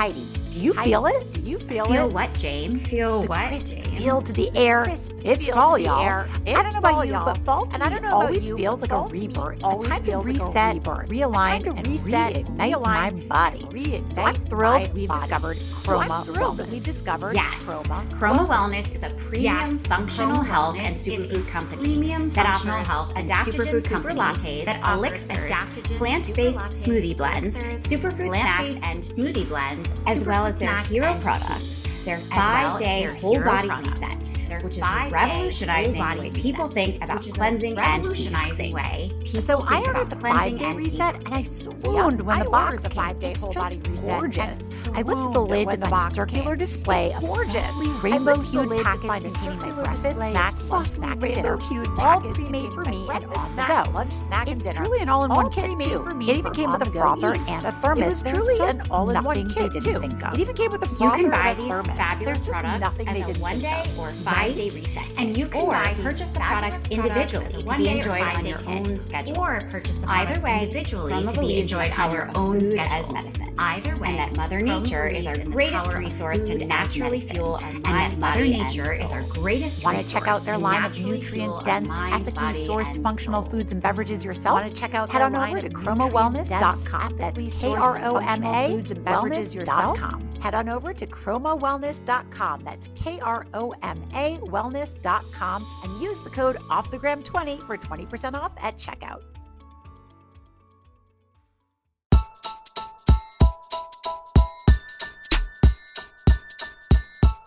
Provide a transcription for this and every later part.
Heidi, do you feel it? Do you feel, feel it? Feel what, Jane? Feel the what, crisp Jane? feel to the air. Crisp it's fall, y'all. air. I don't It's know about fall, you, y'all. but fall to And I me don't know always you, feels like a to me rebirth. always a time to feels like a reset, rebirth. realign, A time to and reset, reignite realign, my body. reignite So I'm my thrilled we've body. discovered So Kroma I'm thrilled that we Wellness. discovered Yes. Kroma. Kroma Wellness is a premium Yes. functional Kroma health and superfood company premium that functional offers health and superfood super lattes that that elixirs, plant-based smoothie blends, elixirs, superfood snacks, and smoothie blends, as superfood well as their snacks hero product, their as well five-day whole body reset, their which is five-day revolutionizing body way people think about is cleansing and revolutionizing detoxing. way people So I ordered the cleansing five day and reset, and I swooned when I the box the came. five-day It's whole just body reset, gorgeous. I lifted the lid to the find a box circular display of gorgeous. rainbow hued packets containing breakfast, display snack, lunch, snack, and dinner, all pre-made for me and on the go. lunch, snack, and It's truly an all-in-one kit too. It even came with a frother and a thermos. was truly an all-in-one kit, too. It even came with a You frother can buy and a these thermos. fabulous There's just products nothing as a one-day or five day reset. And you can or buy purchase the products individually to be enjoyed on your own schedule. Or purchase the Either way, individually to be enjoyed on your own schedule. as medicine. Either way, and that Mother Nature is our believes in the greatest resource to naturally fuel our And that Mother Nature is our greatest Want to check out their line of nutrient-dense, ethically sourced functional foods and beverages yourself? Want to check out Head on over to kromawellness.com. That's ethically K sourced R O M foods and beverages yourself. Head on over to kromawellness.com. That's K R O M A wellness.com and use the code OffTheGram20 for 20% off at checkout.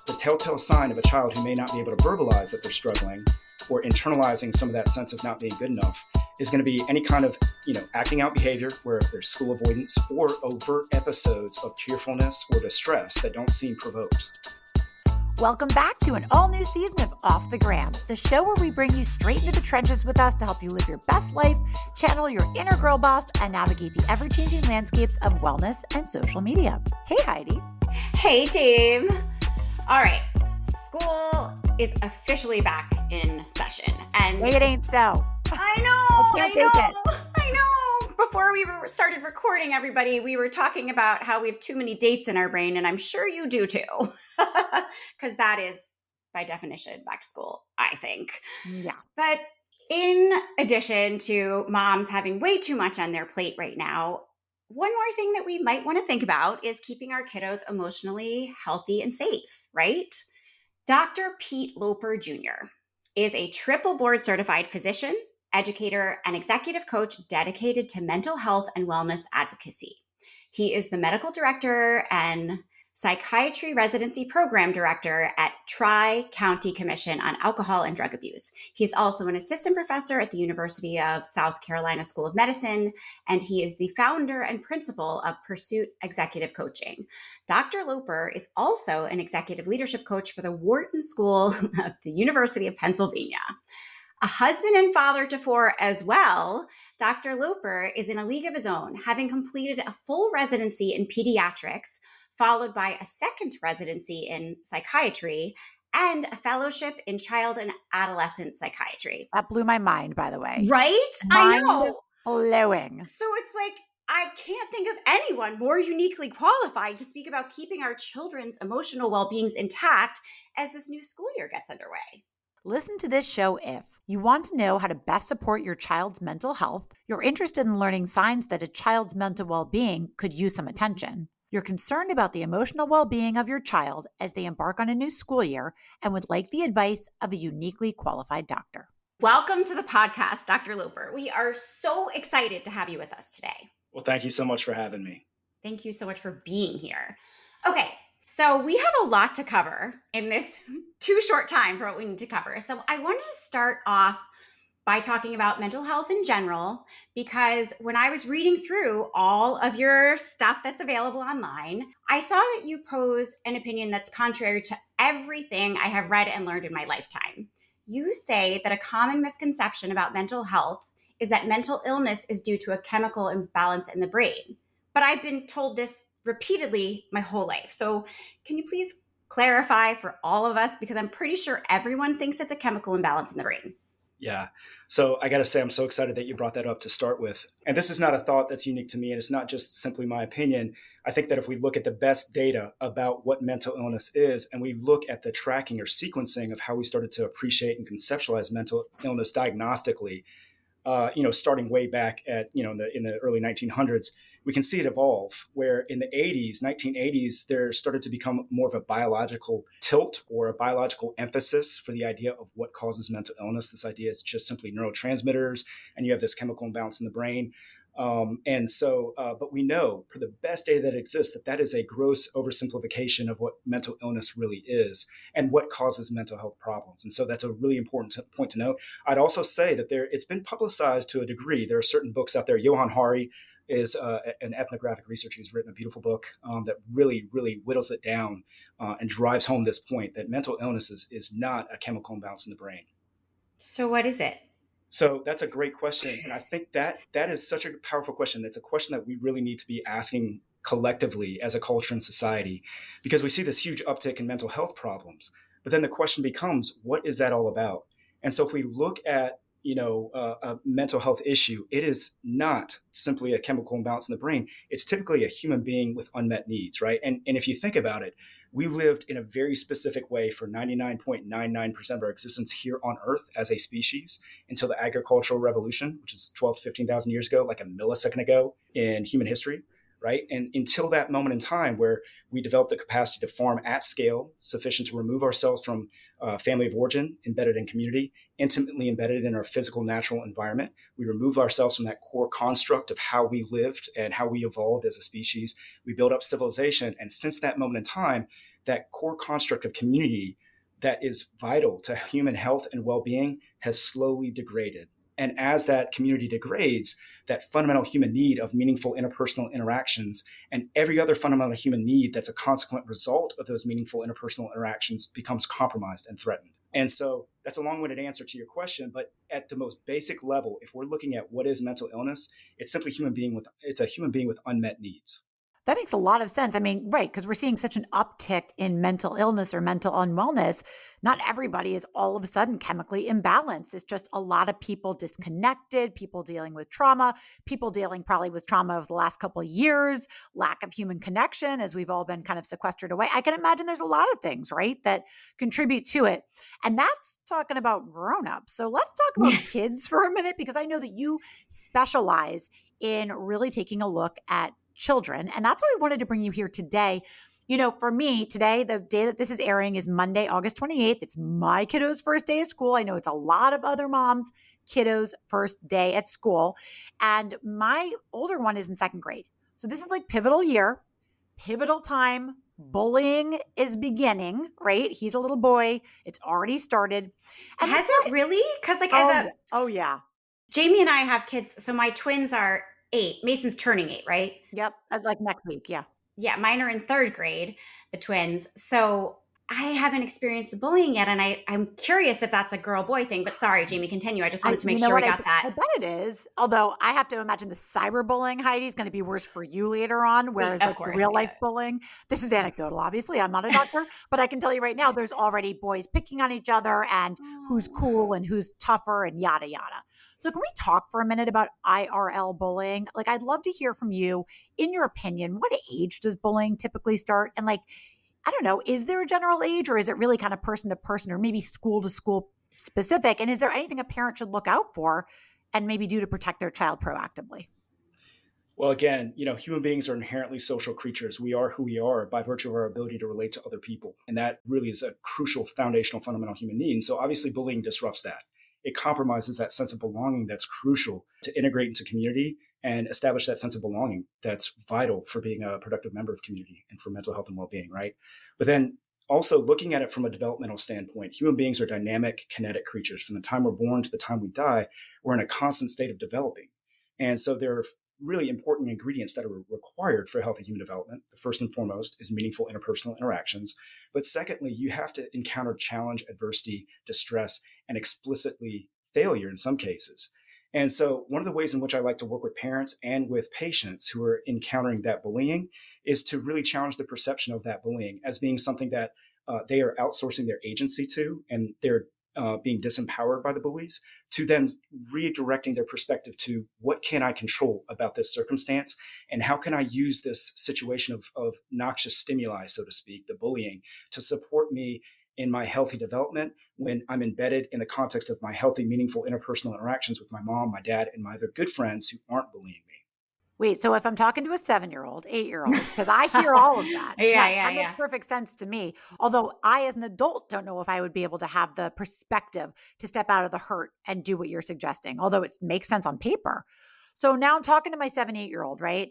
the telltale sign of a child who may not be able to verbalize that they're struggling or internalizing some of that sense of not being good enough is going to be any kind of you know acting out behavior where there's school avoidance or overt episodes of tearfulness or distress that don't seem provoked Welcome back to an all new season of Off the Gram, the show where we bring you straight into the trenches with us to help you live your best life, channel your inner girl boss, and navigate the ever changing landscapes of wellness and social media. Hey, Heidi. Hey, team. All right, school is officially back in session, and it ain't so. I know, I I, know. I know. Before we started recording, everybody, we were talking about how we have too many dates in our brain, and I'm sure you do too, because that is by definition back to school. I think. Yeah. But in addition to moms having way too much on their plate right now, one more thing that we might want to think about is keeping our kiddos emotionally healthy and safe, right? Dr. Pete Loper Jr. is a triple board certified physician, educator, and executive coach dedicated to mental health and wellness advocacy. He is the medical director and psychiatry residency program director at Tri County Commission on Alcohol and Drug Abuse. He's also an assistant professor at the University of South Carolina School of Medicine, and he is the founder and principal of Pursuit Executive Coaching. Dr. Loper is also an executive leadership coach for the Wharton School of the University of Pennsylvania. A husband and father to four as well, Dr. Loper is in a league of his own, having completed a full residency in pediatrics, followed by a second residency in psychiatry and a fellowship in child and adolescent psychiatry. That blew my mind, by the way. Right? I know. Blowing. So it's like, I can't think of anyone more uniquely qualified to speak about keeping our children's emotional well beings intact as this new school year gets underway. Listen to this show if you want to know how to best support your child's mental health, you're interested in learning signs that a child's mental well being could use some attention, you're concerned about the emotional well being of your child as they embark on a new school year, and would like the advice of a uniquely qualified doctor. Welcome to the podcast, Dr. Loper. We are so excited to have you with us today. well thank you so much for having me Thank you so much for being here. Okay, so we have a lot to cover in this too short time for what we need to cover. So I wanted to start off by talking about mental health in general because when I was reading through all of your stuff that's available online, I saw that you pose an opinion that's contrary to everything I have read and learned in my lifetime. You say that a common misconception about mental health is that mental illness is due to a chemical imbalance in the brain. But I've been told this repeatedly my whole life. So, can you please clarify for all of us? Because I'm pretty sure everyone thinks it's a chemical imbalance in the brain. Yeah. So I got to say, I'm so excited that you brought that up to start with. And this is not a thought that's unique to me, and it's not just simply my opinion. I think that if we look at the best data about what mental illness is, and we look at the tracking or sequencing of how we started to appreciate and conceptualize mental illness diagnostically, uh, you know, starting way back at you know in the in the early 1900s, we can see it evolve where in the 80s 1980s there started to become more of a biological tilt or a biological emphasis for the idea of what causes mental illness this idea is just simply neurotransmitters and you have this chemical imbalance in the brain um, and so, uh, but we know for the best data that exists that that is a gross oversimplification of what mental illness really is and what causes mental health problems. And so that's a really important t- point to note. I'd also say that there, it's been publicized to a degree. There are certain books out there. Johann Hari is uh, an ethnographic researcher who's written a beautiful book um, that really, really whittles it down uh, and drives home this point that mental illness is, is not a chemical imbalance in the brain. So, what is it? So that's a great question, and I think that that is such a powerful question. It's a question that we really need to be asking collectively as a culture and society, because we see this huge uptick in mental health problems. But then the question becomes, what is that all about? And so if we look at you know uh, a mental health issue it is not simply a chemical imbalance in the brain it's typically a human being with unmet needs right and and if you think about it we lived in a very specific way for 99.99% of our existence here on earth as a species until the agricultural revolution which is 12 to 15,000 years ago like a millisecond ago in human history right? And until that moment in time where we developed the capacity to farm at scale, sufficient to remove ourselves from uh, family of origin embedded in community, intimately embedded in our physical natural environment, we remove ourselves from that core construct of how we lived and how we evolved as a species. We build up civilization. And since that moment in time, that core construct of community that is vital to human health and well being has slowly degraded. And as that community degrades, that fundamental human need of meaningful interpersonal interactions and every other fundamental human need that's a consequent result of those meaningful interpersonal interactions becomes compromised and threatened. And so that's a long winded answer to your question. But at the most basic level, if we're looking at what is mental illness, it's simply human being with, it's a human being with unmet needs. That makes a lot of sense. I mean, right, because we're seeing such an uptick in mental illness or mental unwellness. Not everybody is all of a sudden chemically imbalanced. It's just a lot of people disconnected, people dealing with trauma, people dealing probably with trauma of the last couple of years, lack of human connection as we've all been kind of sequestered away. I can imagine there's a lot of things, right, that contribute to it. And that's talking about grown-ups. So let's talk about kids for a minute because I know that you specialize in really taking a look at children. And that's why we wanted to bring you here today. You know, for me, today, the day that this is airing is Monday, August 28th. It's my kiddo's first day of school. I know it's a lot of other moms' kiddos' first day at school. And my older one is in second grade. So this is like pivotal year, pivotal time. Bullying is beginning, right? He's a little boy. It's already started. And has it really? Because, like, oh, as a oh yeah, Jamie and I have kids. So my twins are eight. Mason's turning eight, right? Yep. That's like next week. Yeah. Yeah. Mine are in third grade, the twins. So I haven't experienced the bullying yet, and I, I'm curious if that's a girl boy thing. But sorry, Jamie, continue. I just wanted to make sure I got I, that. I bet it is. Although I have to imagine the cyberbullying, Heidi, is going to be worse for you later on. Whereas of like course, real life yeah. bullying, this is mm-hmm. anecdotal. Obviously, I'm not a doctor, but I can tell you right now, there's already boys picking on each other and who's Oh. cool and who's tougher and yada yada. So can we talk for a minute about IRL bullying? Like, I'd love to hear from you. In your opinion, what age does bullying typically start? And like, I don't know, is there a general age or is it really kind of person to person or maybe school to school specific? And is there anything a parent should look out for and maybe do to protect their child proactively? Well, again, you know, human beings are inherently social creatures. We are who we are by virtue of our ability to relate to other people. And that really is a crucial, foundational, fundamental human need. And so obviously, bullying disrupts that. It compromises that sense of belonging that's crucial to integrate into community and establish that sense of belonging that's vital for being a productive member of community and for mental health and well being, right? But then also looking at it from a developmental standpoint, human beings are dynamic, kinetic creatures. From the time we're born to the time we die, we're in a constant state of developing. And so there are really important ingredients that are required for healthy human development. The first and foremost is meaningful interpersonal interactions. But secondly, you have to encounter challenge, adversity, distress, and explicitly failure in some cases. And so, one of the ways in which I like to work with parents and with patients who are encountering that bullying is to really challenge the perception of that bullying as being something that uh, they are outsourcing their agency to, and they're uh, being disempowered by the bullies to then redirecting their perspective to what can I control about this circumstance and how can I use this situation of, of noxious stimuli, so to speak, the bullying, to support me in my healthy development when I'm embedded in the context of my healthy, meaningful interpersonal interactions with my mom, my dad, and my other good friends who aren't bullying me. Wait, so if I'm talking to a seven year old, eight year old, because I hear all of that. yeah, yeah, yeah, that yeah. makes perfect sense to me. Although I, as an adult, don't know if I would be able to have the perspective to step out of the hurt and do what you're suggesting, although it makes sense on paper. So now I'm talking to my seven, eight year old, right?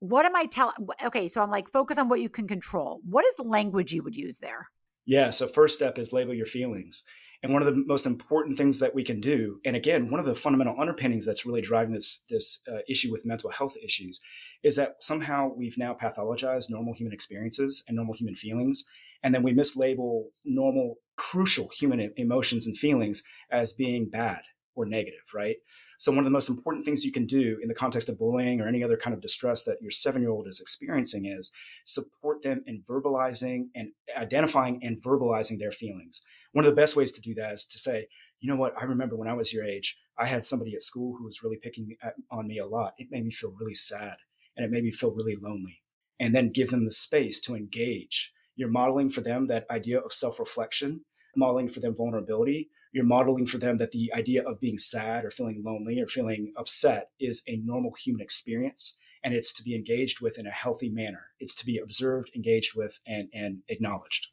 What am I telling? Okay, so I'm like, focus on what you can control. What is the language you would use there? Yeah. So, first step is label your feelings. And one of the most important things that we can do, and again, one of the fundamental underpinnings that's really driving this this uh, issue with mental health issues, is that somehow we've now pathologized normal human experiences and normal human feelings, and then we mislabel normal, crucial human emotions and feelings as being bad or negative, right? So one of the most important things you can do in the context of bullying or any other kind of distress that your seven year old is experiencing is support them in verbalizing and identifying and verbalizing their feelings one of the best ways to do that is to say, you know what, I remember when I was your age, I had somebody at school who was really picking uh, on me a lot. It made me feel really sad and it made me feel really lonely. And then give them the space to engage. You're modeling for them that idea of self reflection, modeling for them vulnerability. You're modeling for them that the idea of being sad or feeling lonely or feeling upset is a normal human experience and it's to be engaged with in a healthy manner. It's to be observed, engaged with, and, and acknowledged.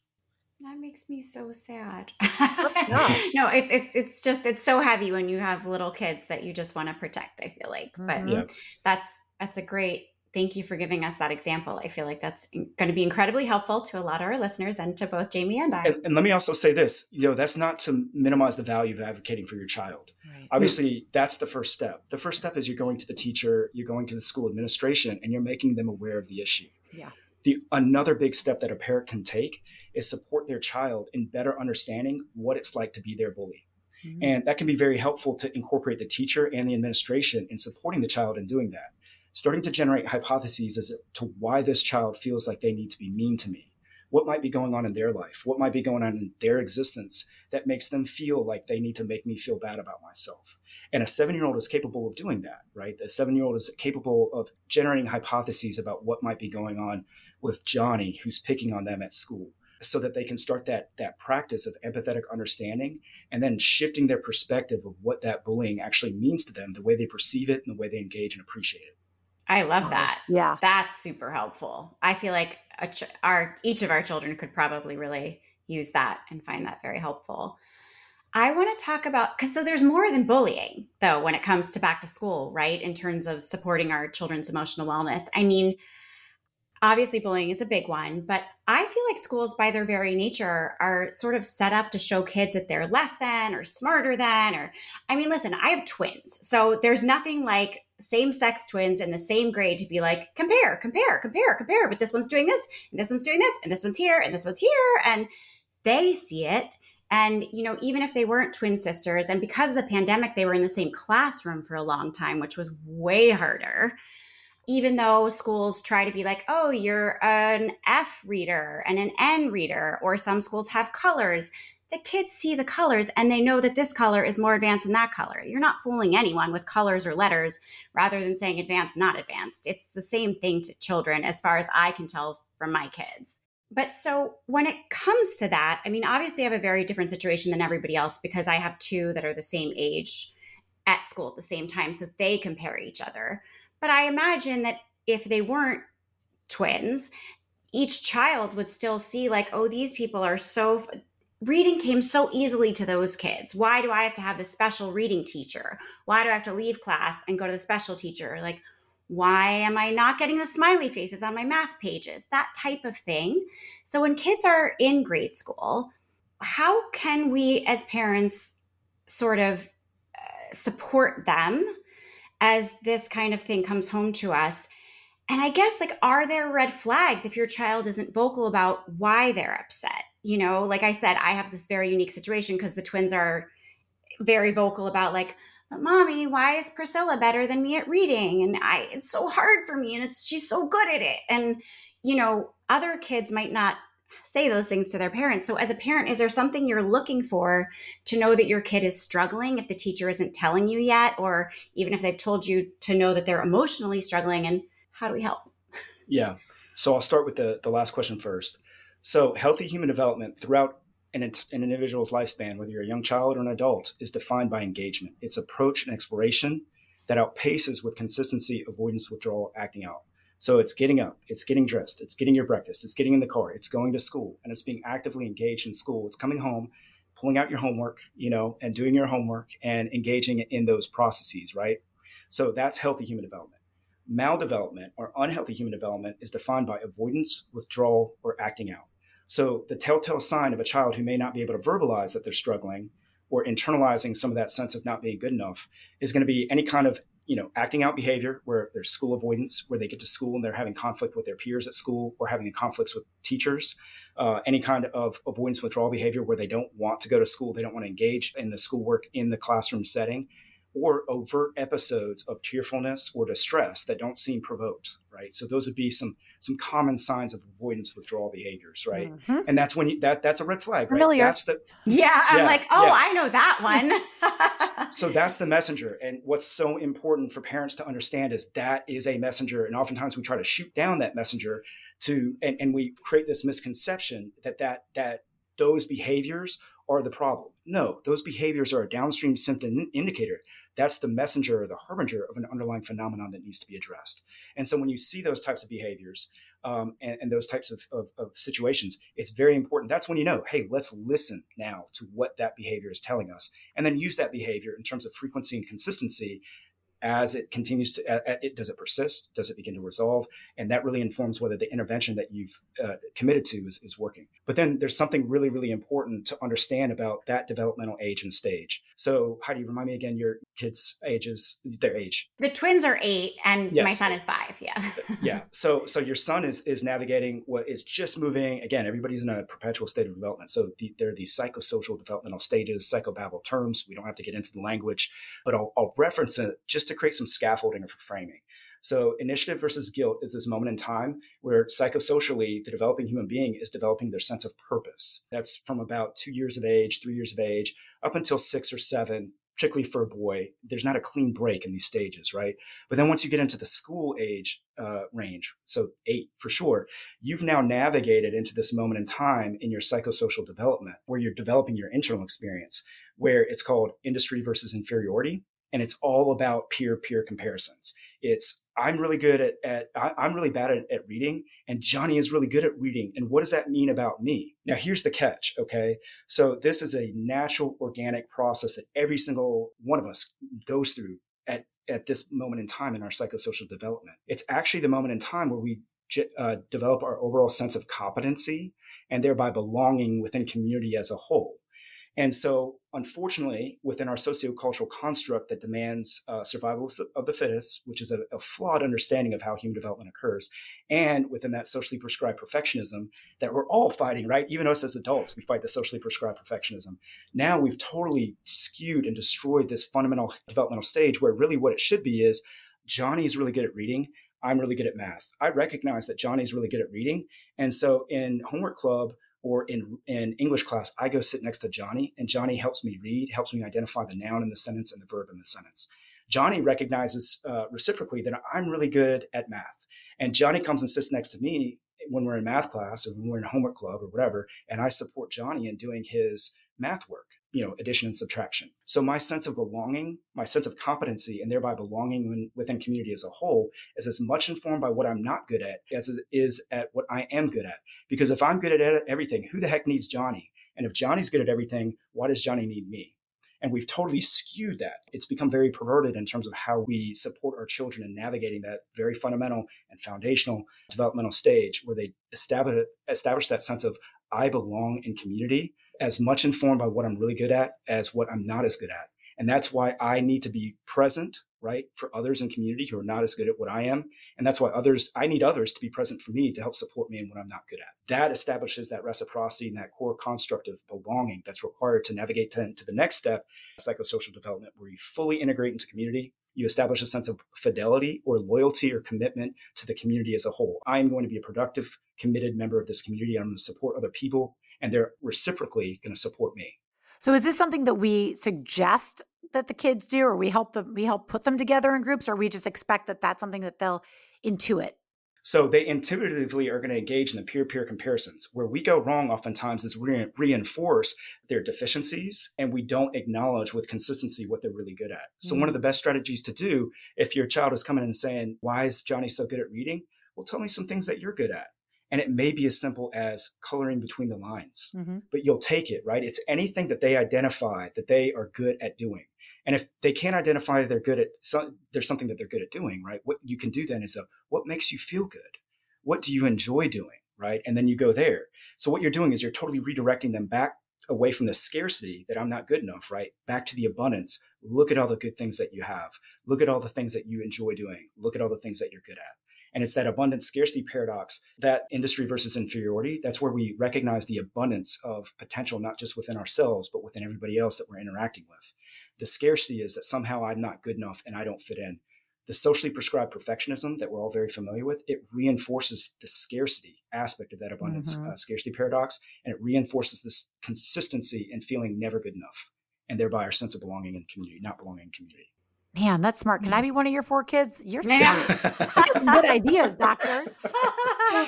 That makes me so sad. no, it's it's it's just it's so heavy when you have little kids that you just want to protect, I feel like. But. Yeah. Mm-hmm. that's that's a great thank you for giving us that example. I feel like that's going to be incredibly helpful to a lot of our listeners and to both Jamie and I. And, and let me also say this, you know, that's not to minimize the value of advocating for your child. Right. Obviously, that's the first step. The first step is you're going to the teacher, you're going to the school administration, and you're making them aware of the issue. Yeah. The another big step that a parent can take is support their child in better understanding what it's like to be their bully. Mhm. And that can be very helpful to incorporate the teacher and the administration in supporting the child in doing that. Starting to generate hypotheses as to why this child feels like they need to be mean to me. What might be going on in their life? What might be going on in their existence that makes them feel like they need to make me feel bad about myself? And a seven year old is capable of doing that, right? The seven year old is capable of generating hypotheses about what might be going on with Johnny, who's picking on them at school, so that they can start that, that practice of empathetic understanding and then shifting their perspective of what that bullying actually means to them, the way they perceive it and the way they engage and appreciate it. I love that. Yeah. That's super helpful. I feel like a ch- our each of our children could probably really use that and find that very helpful. I want to talk about because so there's more than bullying though when it comes to back to school, right? In terms of supporting our children's emotional wellness. I mean, obviously bullying is a big one, but I feel like schools by their very nature are sort of set up to show kids that they're less than or smarter than or I mean, listen, I have twins. So there's nothing like same-sex twins in the same grade to be like compare, compare, compare, compare, but this one's doing this and this one's doing this and this one's here and this one's here and they see it and you know even if they weren't twin sisters and because of the pandemic they were in the same classroom for a long time which was way harder even though schools try to be like oh you're an f reader and an n reader or some schools have colors the kids see the colors and they know that this color is more advanced than that color you're not fooling anyone with colors or letters rather than saying advanced not advanced it's the same thing to children as far as i can tell from my kids but so when it comes to that, I mean, obviously, I have a very different situation than everybody else because I have two that are the same age at school at the same time. So they compare each other. But I imagine that if they weren't twins, each child would still see, like, oh, these people are so. Reading came so easily to those kids. Why do I have to have the special reading teacher? Why do I have to leave class and go to the special teacher? Like, why am I not getting the smiley faces on my math pages? That type of thing. So, when kids are in grade school, how can we as parents sort of uh, support them as this kind of thing comes home to us? And I guess, like, are there red flags if your child isn't vocal about why they're upset? You know, like I said, I have this very unique situation because the twins are very vocal about, like, mommy why is priscilla better than me at reading and i it's so hard for me and it's she's so good at it and you know other kids might not say those things to their parents. So, as a parent, is there something you're looking for to know that your kid is struggling if the teacher isn't telling you yet, or even if they've told you to know that they're emotionally struggling? And how do we help? Yeah. So, I'll start with the, the last question first. So, healthy human development throughout an, an individual's lifespan, whether you're a young child or an adult, is defined by engagement. It's approach and exploration that outpaces with consistency avoidance, withdrawal, acting out. So it's getting up, it's getting dressed, it's getting your breakfast, it's getting in the car, it's going to school, and it's being actively engaged in school. It's coming home, pulling out your homework, you know, and doing your homework and engaging in those processes, right? So that's healthy human development. Maldevelopment or unhealthy human development is defined by avoidance, withdrawal, or acting out. So the telltale sign of a child who may not be able to verbalize that they're struggling or internalizing some of that sense of not being good enough is going to be any kind of you know, acting out behavior where there's school avoidance, where they get to school and they're having conflict with their peers at school or having conflicts with teachers, uh, any kind of avoidance withdrawal behavior where they don't want to go to school, they don't want to engage in the schoolwork in the classroom setting, or overt episodes of tearfulness or distress that don't seem provoked, right? So those would be some some common signs of avoidance withdrawal behaviors, right? Mm-hmm. And that's when you that that's a red flag, right? Familiar. That's the Yeah, I'm yeah, like, "Oh, yeah. I know that one." so that's the messenger. And what's so important for parents to understand is that is a messenger and oftentimes we try to shoot down that messenger to and, and we create this misconception that that that those behaviors are the problem. No, those behaviors are a downstream symptom indicator that's the messenger or the harbinger of an underlying phenomenon that needs to be addressed. And so when you see those types of behaviors um, and, and, those types of, of, of situations, it's very important. That's when you know, hey, let's listen now to what that behavior is telling us, and then use that behavior in terms of frequency and consistency as it continues to uh, it does it persist? Does it begin to resolve? And that really informs whether the intervention that you've uh, committed to is, is working. But then there's something really really important to understand about that developmental age and stage. So how do you remind me again your kids ages their age. The twins are eight and yes. my son is five yeah. Yeah. So so your son is is navigating what is just moving. Again everybody's in a perpetual state of development. So the, there are these psychosocial developmental stages psychobabble terms. We don't have to get into the language but I'll, I'll reference it just just to create some scaffolding for framing. So, initiative versus guilt is this moment in time where psychosocially, the developing human being is developing their sense of purpose. That's from about two years of age, three years of age, up until six or seven, particularly for a boy. There's not a clean break in these stages, right? But then once you get into the school age uh, range, so eight for sure, you've now navigated into this moment in time in your psychosocial development where you're developing your internal experience, where it's called industry versus inferiority and it's all about peer peer comparisons. It's I'm really good at, at I, am really bad at, at reading, and Johnny is really good at reading. And what does that mean about me? Now, here's the catch. Okay, so this is a natural, organic process that every single one of us goes through at at this moment in time in our psychosocial development. It's actually the moment in time where we uh, develop our overall sense of competency and thereby belonging within community as a whole. And so, unfortunately, within our sociocultural construct that demands uh, survival of the fittest, which is a, a, flawed understanding of how human development occurs, and within that socially prescribed perfectionism that we're all fighting, right? Even us as adults, we fight the socially prescribed perfectionism. Now we've totally skewed and destroyed this fundamental developmental stage where really what it should be is Johnny's really good at reading. I'm really good at math. I recognize that Johnny's really good at reading. And so in homework club, or in, in English class, I go sit next to Johnny, and Johnny helps me read, helps me identify the noun in the sentence and the verb in the sentence. Johnny recognizes uh, reciprocally that I'm really good at math. And Johnny comes and sits next to me when we're in math class or when we're in homework club or whatever, and I support Johnny in doing his math work you know addition and subtraction. So my sense of belonging my sense of competency and thereby belonging within community as a whole is as much informed by what i'm not good at as it is at what i am good at. Because if i'm good at everything who the heck needs johnny? And if johnny's good at everything why does johnny need me? And we've totally skewed that. It's become very perverted in terms of how we support our children in navigating that very fundamental and foundational developmental stage where they establish, establish that sense of I belong in community as much informed by what I'm really good at as what I'm not as good at. And that's why I need to be present, right, for others in community who are not as good at what I am. And that's why others, I need others to be present for me to help support me in what I'm not good at. That establishes that reciprocity and that core construct of belonging that's required to navigate to, to the next step, psychosocial development, where you fully integrate into community, You establish a sense of fidelity or loyalty or commitment to the community as a whole. I am going to be a productive, committed member of this community. I'm going to support other people, and they're reciprocally going to support me. So is this something that we suggest that the kids do or we help them we help put them together in groups or we just expect that that's something that they'll intuit? So they intuitively are going to engage in the peer-peer comparisons. Where we go wrong oftentimes is re- reinforce their deficiencies and we don't acknowledge with consistency what they're really good at. So mm-hmm. one of the best strategies to do if your child is coming and saying, "Why is Johnny so good at reading?" Well, tell me some things that you're good at. And it may be as simple as coloring between the lines, mm-hmm. but you'll take it, right? It's anything that they identify that they are good at doing. And if they can't identify they're good at some, there's something that they're good at doing, right? What you can do then is a, what makes you feel good? What do you enjoy doing? Right. And then you go there. So what you're doing is you're totally redirecting them back away from the scarcity that I'm not good enough, right? Back to the abundance. Look at all the good things that you have. Look at all the things that you enjoy doing. Look at all the things that you're good at. And it's that abundance scarcity paradox, that industry versus inferiority. That's where we recognize the abundance of potential, not just within ourselves, but within everybody else that we're interacting with. The scarcity is that somehow I'm not good enough and I don't fit in. The socially prescribed perfectionism that we're all very familiar with, it reinforces the scarcity aspect of that abundance mm-hmm. uh, scarcity paradox, and it reinforces this consistency in feeling never good enough, and thereby our sense of belonging in community, not belonging in community. Man, that's smart. Can I mm. be one of your four kids? You're smart. good ideas, doctor.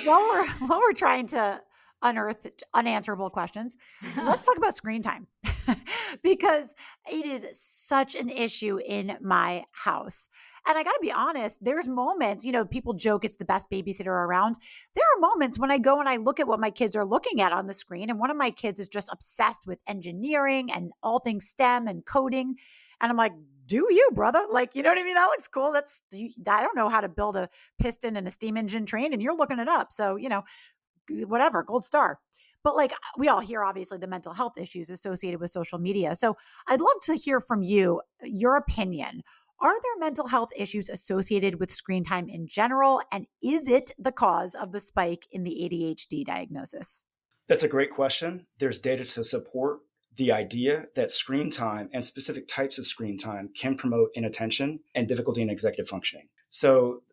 while we're while we're trying to unearth unanswerable questions, let's talk about screen time. because it is such an issue in my house. And I got to be honest, there's moments, you know, people joke it's the best babysitter around. There are moments when I go and I look at what my kids are looking at on the screen, and one of my kids is just obsessed with engineering and all things STEM and coding. And I'm like, do you, brother? Like, you know what I mean? That looks cool. That's, I don't know how to build a piston and a steam engine train, and you're looking it up. So, you know, whatever, gold star. But like we all hear, obviously, the mental health issues associated with social media. So I'd love to hear from you your opinion. Are there mental health issues associated with screen time in general? And is it the cause of the spike in the ADHD diagnosis? That's a great question. There's data to support the idea that screen time and specific types of screen time can promote inattention and difficulty in executive functioning. So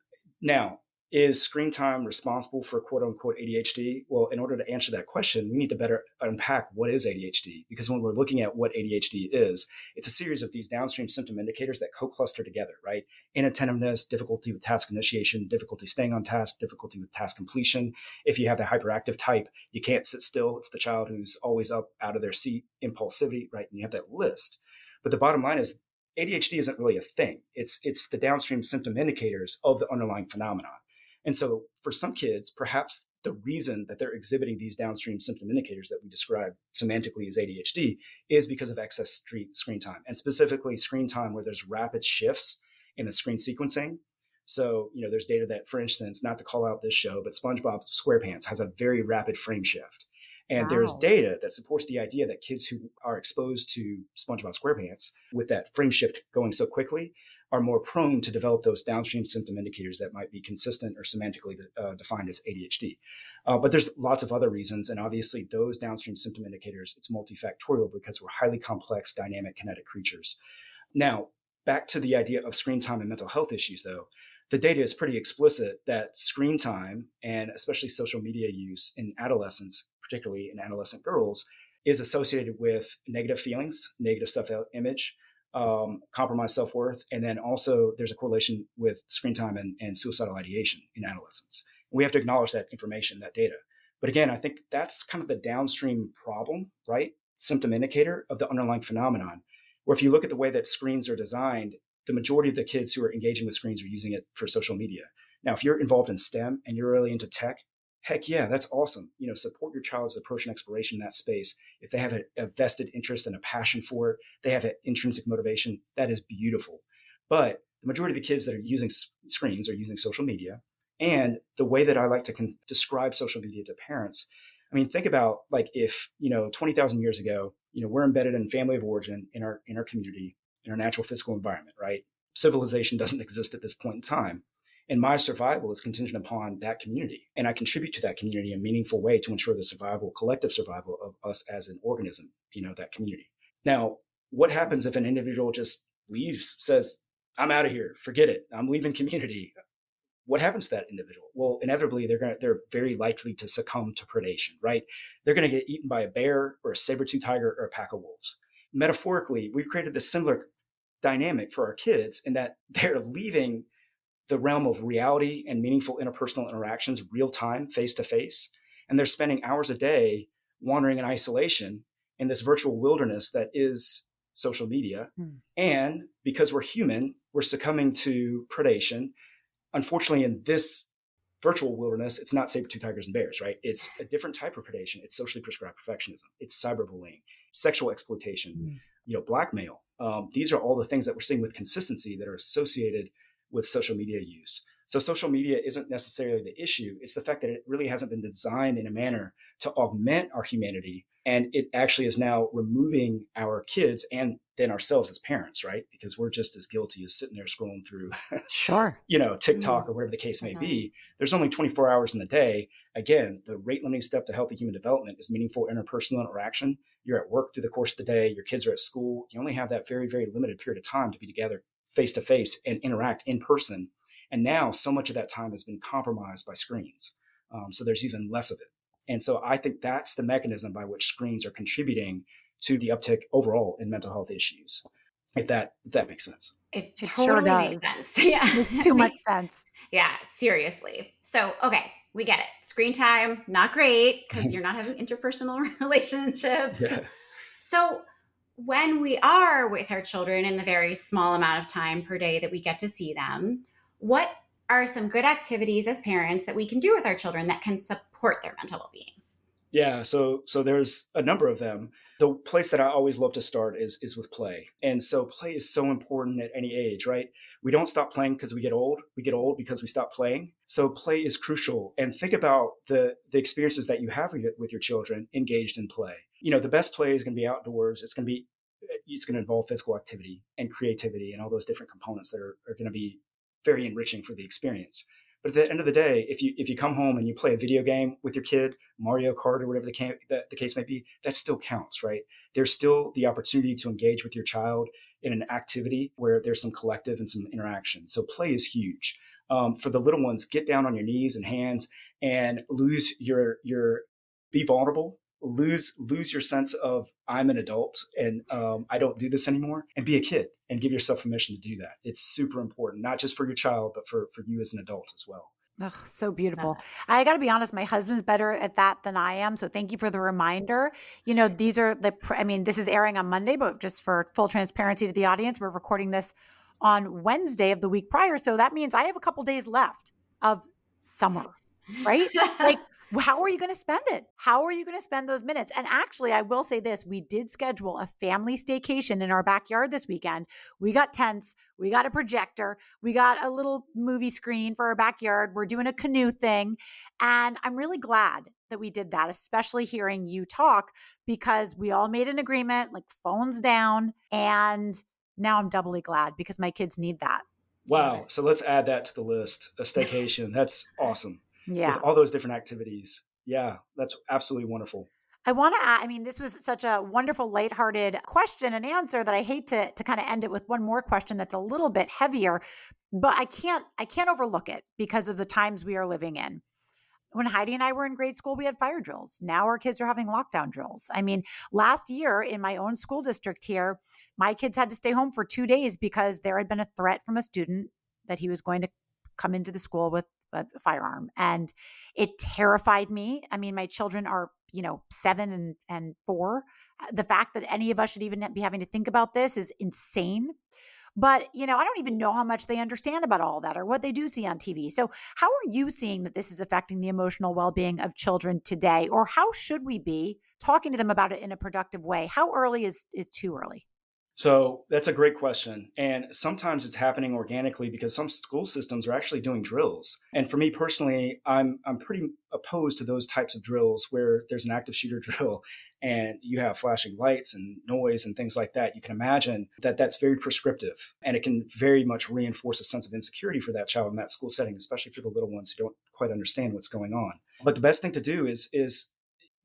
now, is screen time responsible for quote unquote ADHD? Well, in order to answer that question, we need to better unpack what is ADHD. Because when we're looking at what ADHD is, it's a series of these downstream symptom indicators that co cluster together, right? Inattentiveness, difficulty with task initiation, difficulty staying on task, difficulty with task completion. If you have the hyperactive type, you can't sit still. It's the child who's always up out of their seat, impulsivity, right? And you have that list. But the bottom line is ADHD isn't really a thing. It's it's the downstream symptom indicators of the underlying phenomenon. And so for some kids, perhaps the reason that they're exhibiting these downstream symptom indicators that we describe semantically as ADHD is because of excess screen time, and specifically screen time where there's rapid shifts in the screen sequencing. So, you know, there's data that, for instance, not to call out this show, but SpongeBob SquarePants has a very rapid frame shift. And wow. there's data that supports the idea that kids who are exposed to SpongeBob SquarePants with that frame shift going so quickly are more prone to develop those downstream symptom indicators that might be consistent or semantically uh, defined as ADHD. Uh, but there's lots of other reasons, and obviously those downstream symptom indicators, it's multifactorial because we're highly complex, dynamic, kinetic creatures. Now, back to the idea of screen time and mental health issues, though, the data is pretty explicit that screen time and especially social media use in adolescents, particularly in adolescent girls, is associated with negative feelings, negative self image, um, compromised self worth. And then also there's a correlation with screen time and, and suicidal ideation in adolescents. we have to acknowledge that information, that data. But again, I think that's kind of the downstream problem, right? Symptom indicator of the underlying phenomenon. Where if you look at the way that screens are designed, the majority of the kids who are engaging with screens are using it for social media. Now, if you're involved in STEM and you're really into tech, heck yeah, that's awesome. You know, support your child's approach and exploration in that space. If they have a, a vested interest and a passion for it, they have an intrinsic motivation. That is beautiful. But the majority of the kids that are using screens are using social media. And the way that I like to con- describe social media to parents, I mean, think about like if you know twenty thousand years ago, you know, we're embedded in family of origin in our in our community, in our natural physical environment, right? Civilization doesn't exist at this point in time and my survival is contingent upon that community. And I contribute to that community in a meaningful way to ensure the survival, collective survival of us as an organism, you know, that community. Now, what happens if an individual just leaves, says, I'm out of here. Forget it. I'm leaving community. What happens to that individual? Well, inevitably they're going to they're very likely to succumb to predation, right? They're going to get eaten by a bear or a saber-tooth tiger or a pack of wolves. Metaphorically, we've created this similar dynamic for our kids in that they're leaving the realm of reality and meaningful interpersonal interactions real time, face to face, and they're spending hours a day wandering in isolation in this virtual wilderness that is social media. Hmm. And because we're human, we're succumbing to predation. Unfortunately, in this virtual wilderness, it's not saber tooth tigers and bears, right? It's a different type of predation. It's socially prescribed perfectionism. It's cyberbullying, sexual exploitation, hmm. you know, blackmail. Um, these are all the things that we're seeing with consistency that are associated with social media use. So social media isn't necessarily the issue. It's the fact that it really hasn't been designed in a manner to augment our humanity. And it actually is now removing our kids and then ourselves as parents, right? Because we're just as guilty as sitting there scrolling through, sure, you know, TikTok mm-hmm. or whatever the case may mm-hmm. be. There's only 24 hours in the day. Again, the rate limiting step to healthy human development is meaningful interpersonal interaction. You're at work through the course of the day. Your kids are at school. You only have that very, very limited period of time to be together face to face and interact in person and now so much of that time has been compromised by screens. Um, so there's even less of it. And so I think that's the mechanism by which screens are contributing to the uptick overall in mental health issues. If that if that makes sense. It, it totally sure makes sense. Yeah. Too much sense. Yeah, seriously. So, okay, we get it. Screen time, not great because you're not having interpersonal relationships. Yeah. So, when we are with our children in the very small amount of time per day that we get to see them, what are some good activities as parents that we can do with our children that can support their mental well-being? Yeah so so there's a number of them. The place that i always love to start is is with play. And so play is so important at any age right? We don't stop playing because we get old. We get old because we stop playing. So play is crucial. And think about the the experiences that you have with your children engaged in play you know the best play is going to be outdoors it's going to be it's going to involve physical activity and creativity and all those different components that are, are going to be very enriching for the experience. But at the end of the day, if you if you come home and you play a video game with your kid, Mario Kart or whatever the, ca- the, the case may be, that still counts, right? There's still the opportunity to engage with your child in an activity where there's some collective and some interaction. So play is huge. Um, for the little ones, get down on your knees and hands and lose your your be vulnerable lose lose your sense of I'm an adult and um, I don't do this anymore, and be a kid and give yourself permission to do that. It's super important, not just for your child, but for for you as an adult as well. Ugh, so beautiful. I got to be honest, my husband's better at that than I am. So thank you for the reminder. You know, these are the, I mean, this is airing on Monday, but just for full transparency to the audience, we're recording this on Wednesday of the week prior. So that means I have a couple days left of summer, right? like how are you going to spend it? How are you going to spend those minutes? And actually, I will say this we did schedule a family staycation in our backyard this weekend. We got tents, we got a projector, we got a little movie screen for our backyard. We're doing a canoe thing. And I'm really glad that we did that, especially hearing you talk, because we all made an agreement like phones down. And now I'm doubly glad because my kids need that. Wow. So let's add that to the list a staycation. That's awesome yeah. with all those different activities. Yeah, that's absolutely wonderful. I want to add, I mean, this was such a wonderful, lighthearted question and answer that I hate to to kind of end it with one more question that's a little bit heavier, but I can't I can't overlook it because of the times we are living in. When Heidi and I were in grade school, we had fire drills. Now our kids are having lockdown drills. I mean, last year in my own school district here, my kids had to stay home for two days because there had been a threat from a student that he was going to come into the school with a firearm and it terrified me. I mean my children are you know seven and and four. Uh, the fact that any of us should even be having to think about this is insane. But you know i don't even know how much they understand about all that or what they do see on tv so how are you seeing that this is affecting the emotional well-being of children today? Or how should we be talking to them about it in a productive way? How early is is too early so that's a great question. And sometimes it's happening organically because some school systems are actually doing drills. And for me personally, I'm I'm pretty opposed to those types of drills where there's an active shooter drill and you have flashing lights and noise and things like that. You can imagine that that's very prescriptive and it can very much reinforce a sense of insecurity for that child in that school setting, especially for the little ones who don't quite understand what's going on. But the best thing to do is is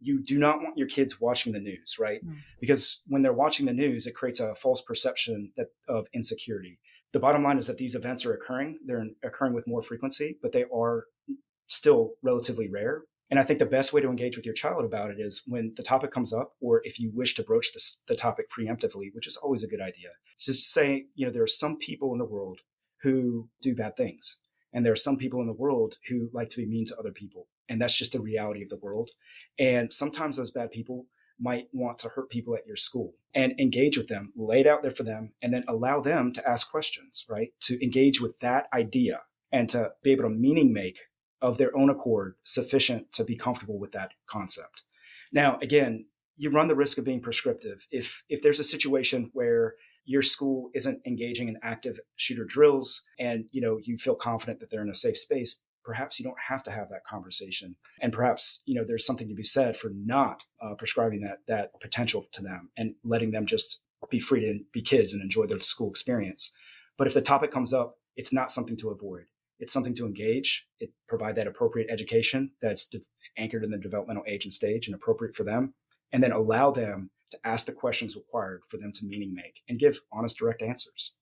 you do not want your kids watching the news, right? Mm. Because when they're watching the news, it creates a false perception that of insecurity. The bottom line is that these events are occurring. They're occurring with more frequency, but they are still relatively rare. And I think the best way to engage with your child about it is when the topic comes up, or if you wish to broach this, the topic preemptively, which is always a good idea. Just say, you know, there are some people in the world who do bad things. And there are some people in the world who like to be mean to other people. And that's just the reality of the world. And sometimes those bad people might want to hurt people at your school and engage with them, lay it out there for them, and then allow them to ask questions, right? To engage with that idea and to be able to meaning make of their own accord sufficient to be comfortable with that concept. Now, again, you run the risk of being prescriptive. If if there's a situation where your school isn't engaging in active shooter drills and you know you feel confident that they're in a safe space, perhaps you don't have to have that conversation. And perhaps you know there's something to be said for not uh, prescribing that that potential to them and letting them just be free to be kids and enjoy their school experience. But if the topic comes up, it's not something to avoid it's something to engage. It provide that appropriate education that's de- anchored in the developmental age and stage and appropriate for them, and then allow them to ask the questions required for them to meaning make and give honest, direct answers.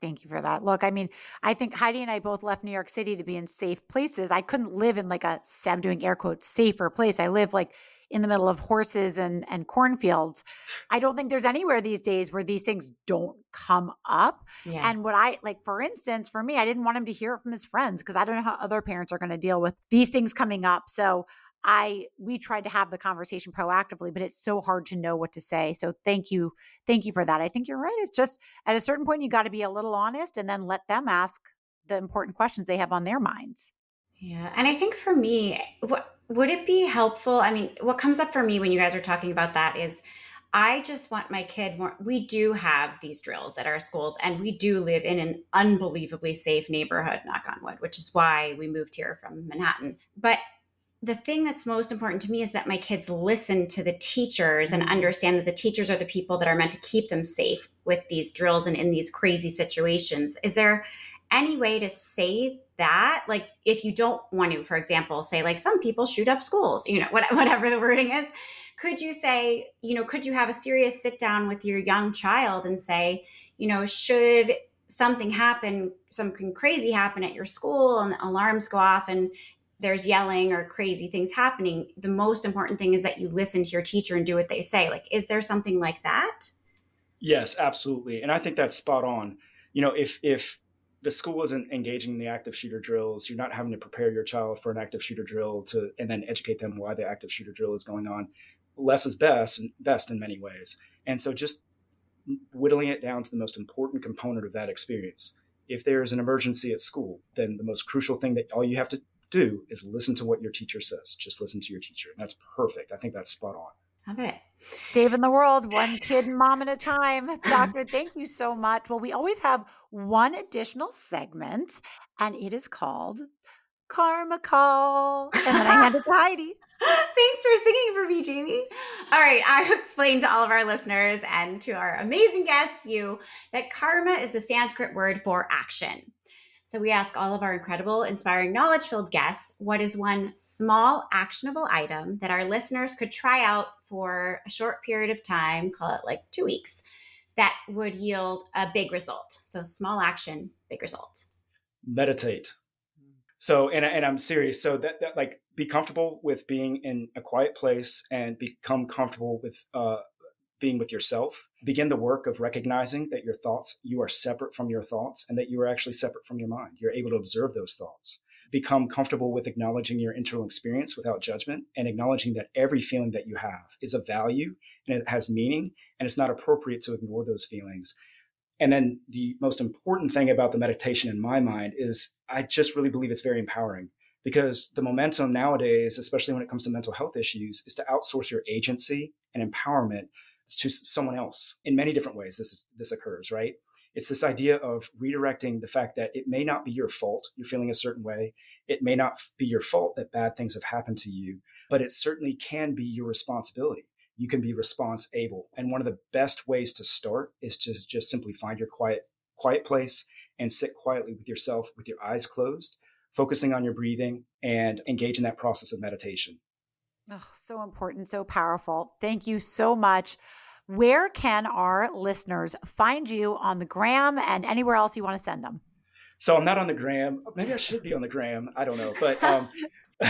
Thank you for that. Look, I mean, I think Heidi and I both left New York City to be in safe places. I couldn't live in like a, I'm doing air quotes, safer place. I live like in the middle of horses and and cornfields. I don't think there's anywhere these days where these things don't come up. Yeah. And what I like, for instance, for me, I didn't want him to hear it from his friends because I don't know how other parents are going to deal with these things coming up. So I we tried to have the conversation proactively, but it's so hard to know what to say. So thank you, thank you for that. I think you're right. It's just at a certain point you got to be a little honest and then let them ask the important questions they have on their minds. Yeah, and I think for me, what would it be helpful? I mean, what comes up for me when you guys are talking about that is I just want my kid more. We do have these drills at our schools, and we do live in an unbelievably safe neighborhood, knock on wood, which is why we moved here from Manhattan. But the thing that's most important to me is that my kids listen to the teachers and understand that the teachers are the people that are meant to keep them safe with these drills and in these crazy situations. Is there any way to say that like if you don't want to for example say like some people shoot up schools you know whatever the wording is could you say you know could you have a serious sit down with your young child and say you know should something happen something crazy happen at your school and alarms go off and there's yelling or crazy things happening the most important thing is that you listen to your teacher and do what they say like is there something like that yes absolutely and i think that's spot on you know if if the school isn't engaging in the active shooter drills. You're not having to prepare your child for an active shooter drill to and then educate them why the active shooter drill is going on. Less is best and best in many ways. And so just whittling it down to the most important component of that experience. If there is an emergency at school, then the most crucial thing that all you have to do is listen to what your teacher says. Just listen to your teacher. And that's perfect. I think that's spot on. Love it. Saving the world, one kid and mom at a time. Doctor, thank you so much. Well, we always have one additional segment, and it is called Karma Call. And then I hand it to Heidi. Thanks for singing for me, Jamie. All right, I explained to all of our listeners and to our amazing guests, you, that karma is the Sanskrit word for action. So we ask all of our incredible, inspiring, knowledge filled guests what is one small, actionable item that our listeners could try out for a short period of time, call it like two weeks, that would yield a big result. So small action, big result. Meditate. So, and, and I'm serious. So that, that like be comfortable with being in a quiet place and become comfortable with uh, being with yourself. Begin the work of recognizing that your thoughts, you are separate from your thoughts and that you are actually separate from your mind. You're able to observe those thoughts. Become comfortable with acknowledging your internal experience without judgment and acknowledging that every feeling that you have is of value and it has meaning and it's not appropriate to ignore those feelings. And then the most important thing about the meditation in my mind is I just really believe it's very empowering because the momentum nowadays, especially when it comes to mental health issues, is to outsource your agency and empowerment to someone else in many different ways this is this occurs right? It's this idea of redirecting the fact that it may not be your fault you're feeling a certain way. It may not be your fault that bad things have happened to you but it certainly can be your responsibility. You can be response able and one of the best ways to start is to just simply find your quiet quiet place and sit quietly with yourself with your eyes closed focusing on your breathing and engage in that process of meditation Oh, so important, so powerful. Thank you so much. Where can our listeners find you on the gram and anywhere else you want to send them? So I'm not on the gram. Maybe I should be on the gram. I don't know, but um, I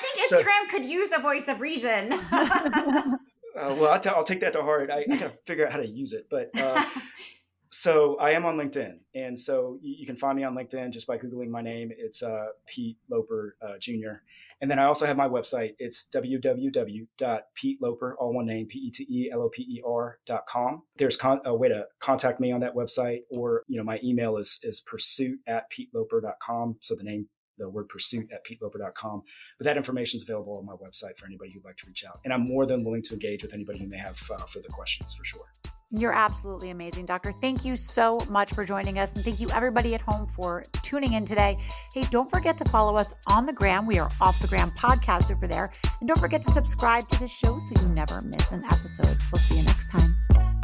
think Instagram so, could use a voice of reason. uh, well, I'll, t- I'll, take that to heart. I, I got to figure out how to use it, but. Uh, so I am on LinkedIn, and so you, can find me on LinkedIn just by googling my name. It's uh, Pete Loper uh, Jr. And then I also have my website. It's www.peteloper, all one name, P E T E L O P E R dot com. There's con- a way to contact me on that website, or you know, my email is is pursuit at peteloper.com. So the name the word pursuit at peteloper.com. But that information is available on my website for anybody who'd like to reach out. And I'm more than willing to engage with anybody who may have uh, further questions for sure. You're absolutely amazing, Doctor. Thank you so much for joining us. And thank you, everybody at home, for tuning in today. Hey, don't forget to follow us on the gram. We are Off the Gram Podcast over there. And don't forget to subscribe to this show so you never miss an episode. We'll see you next time.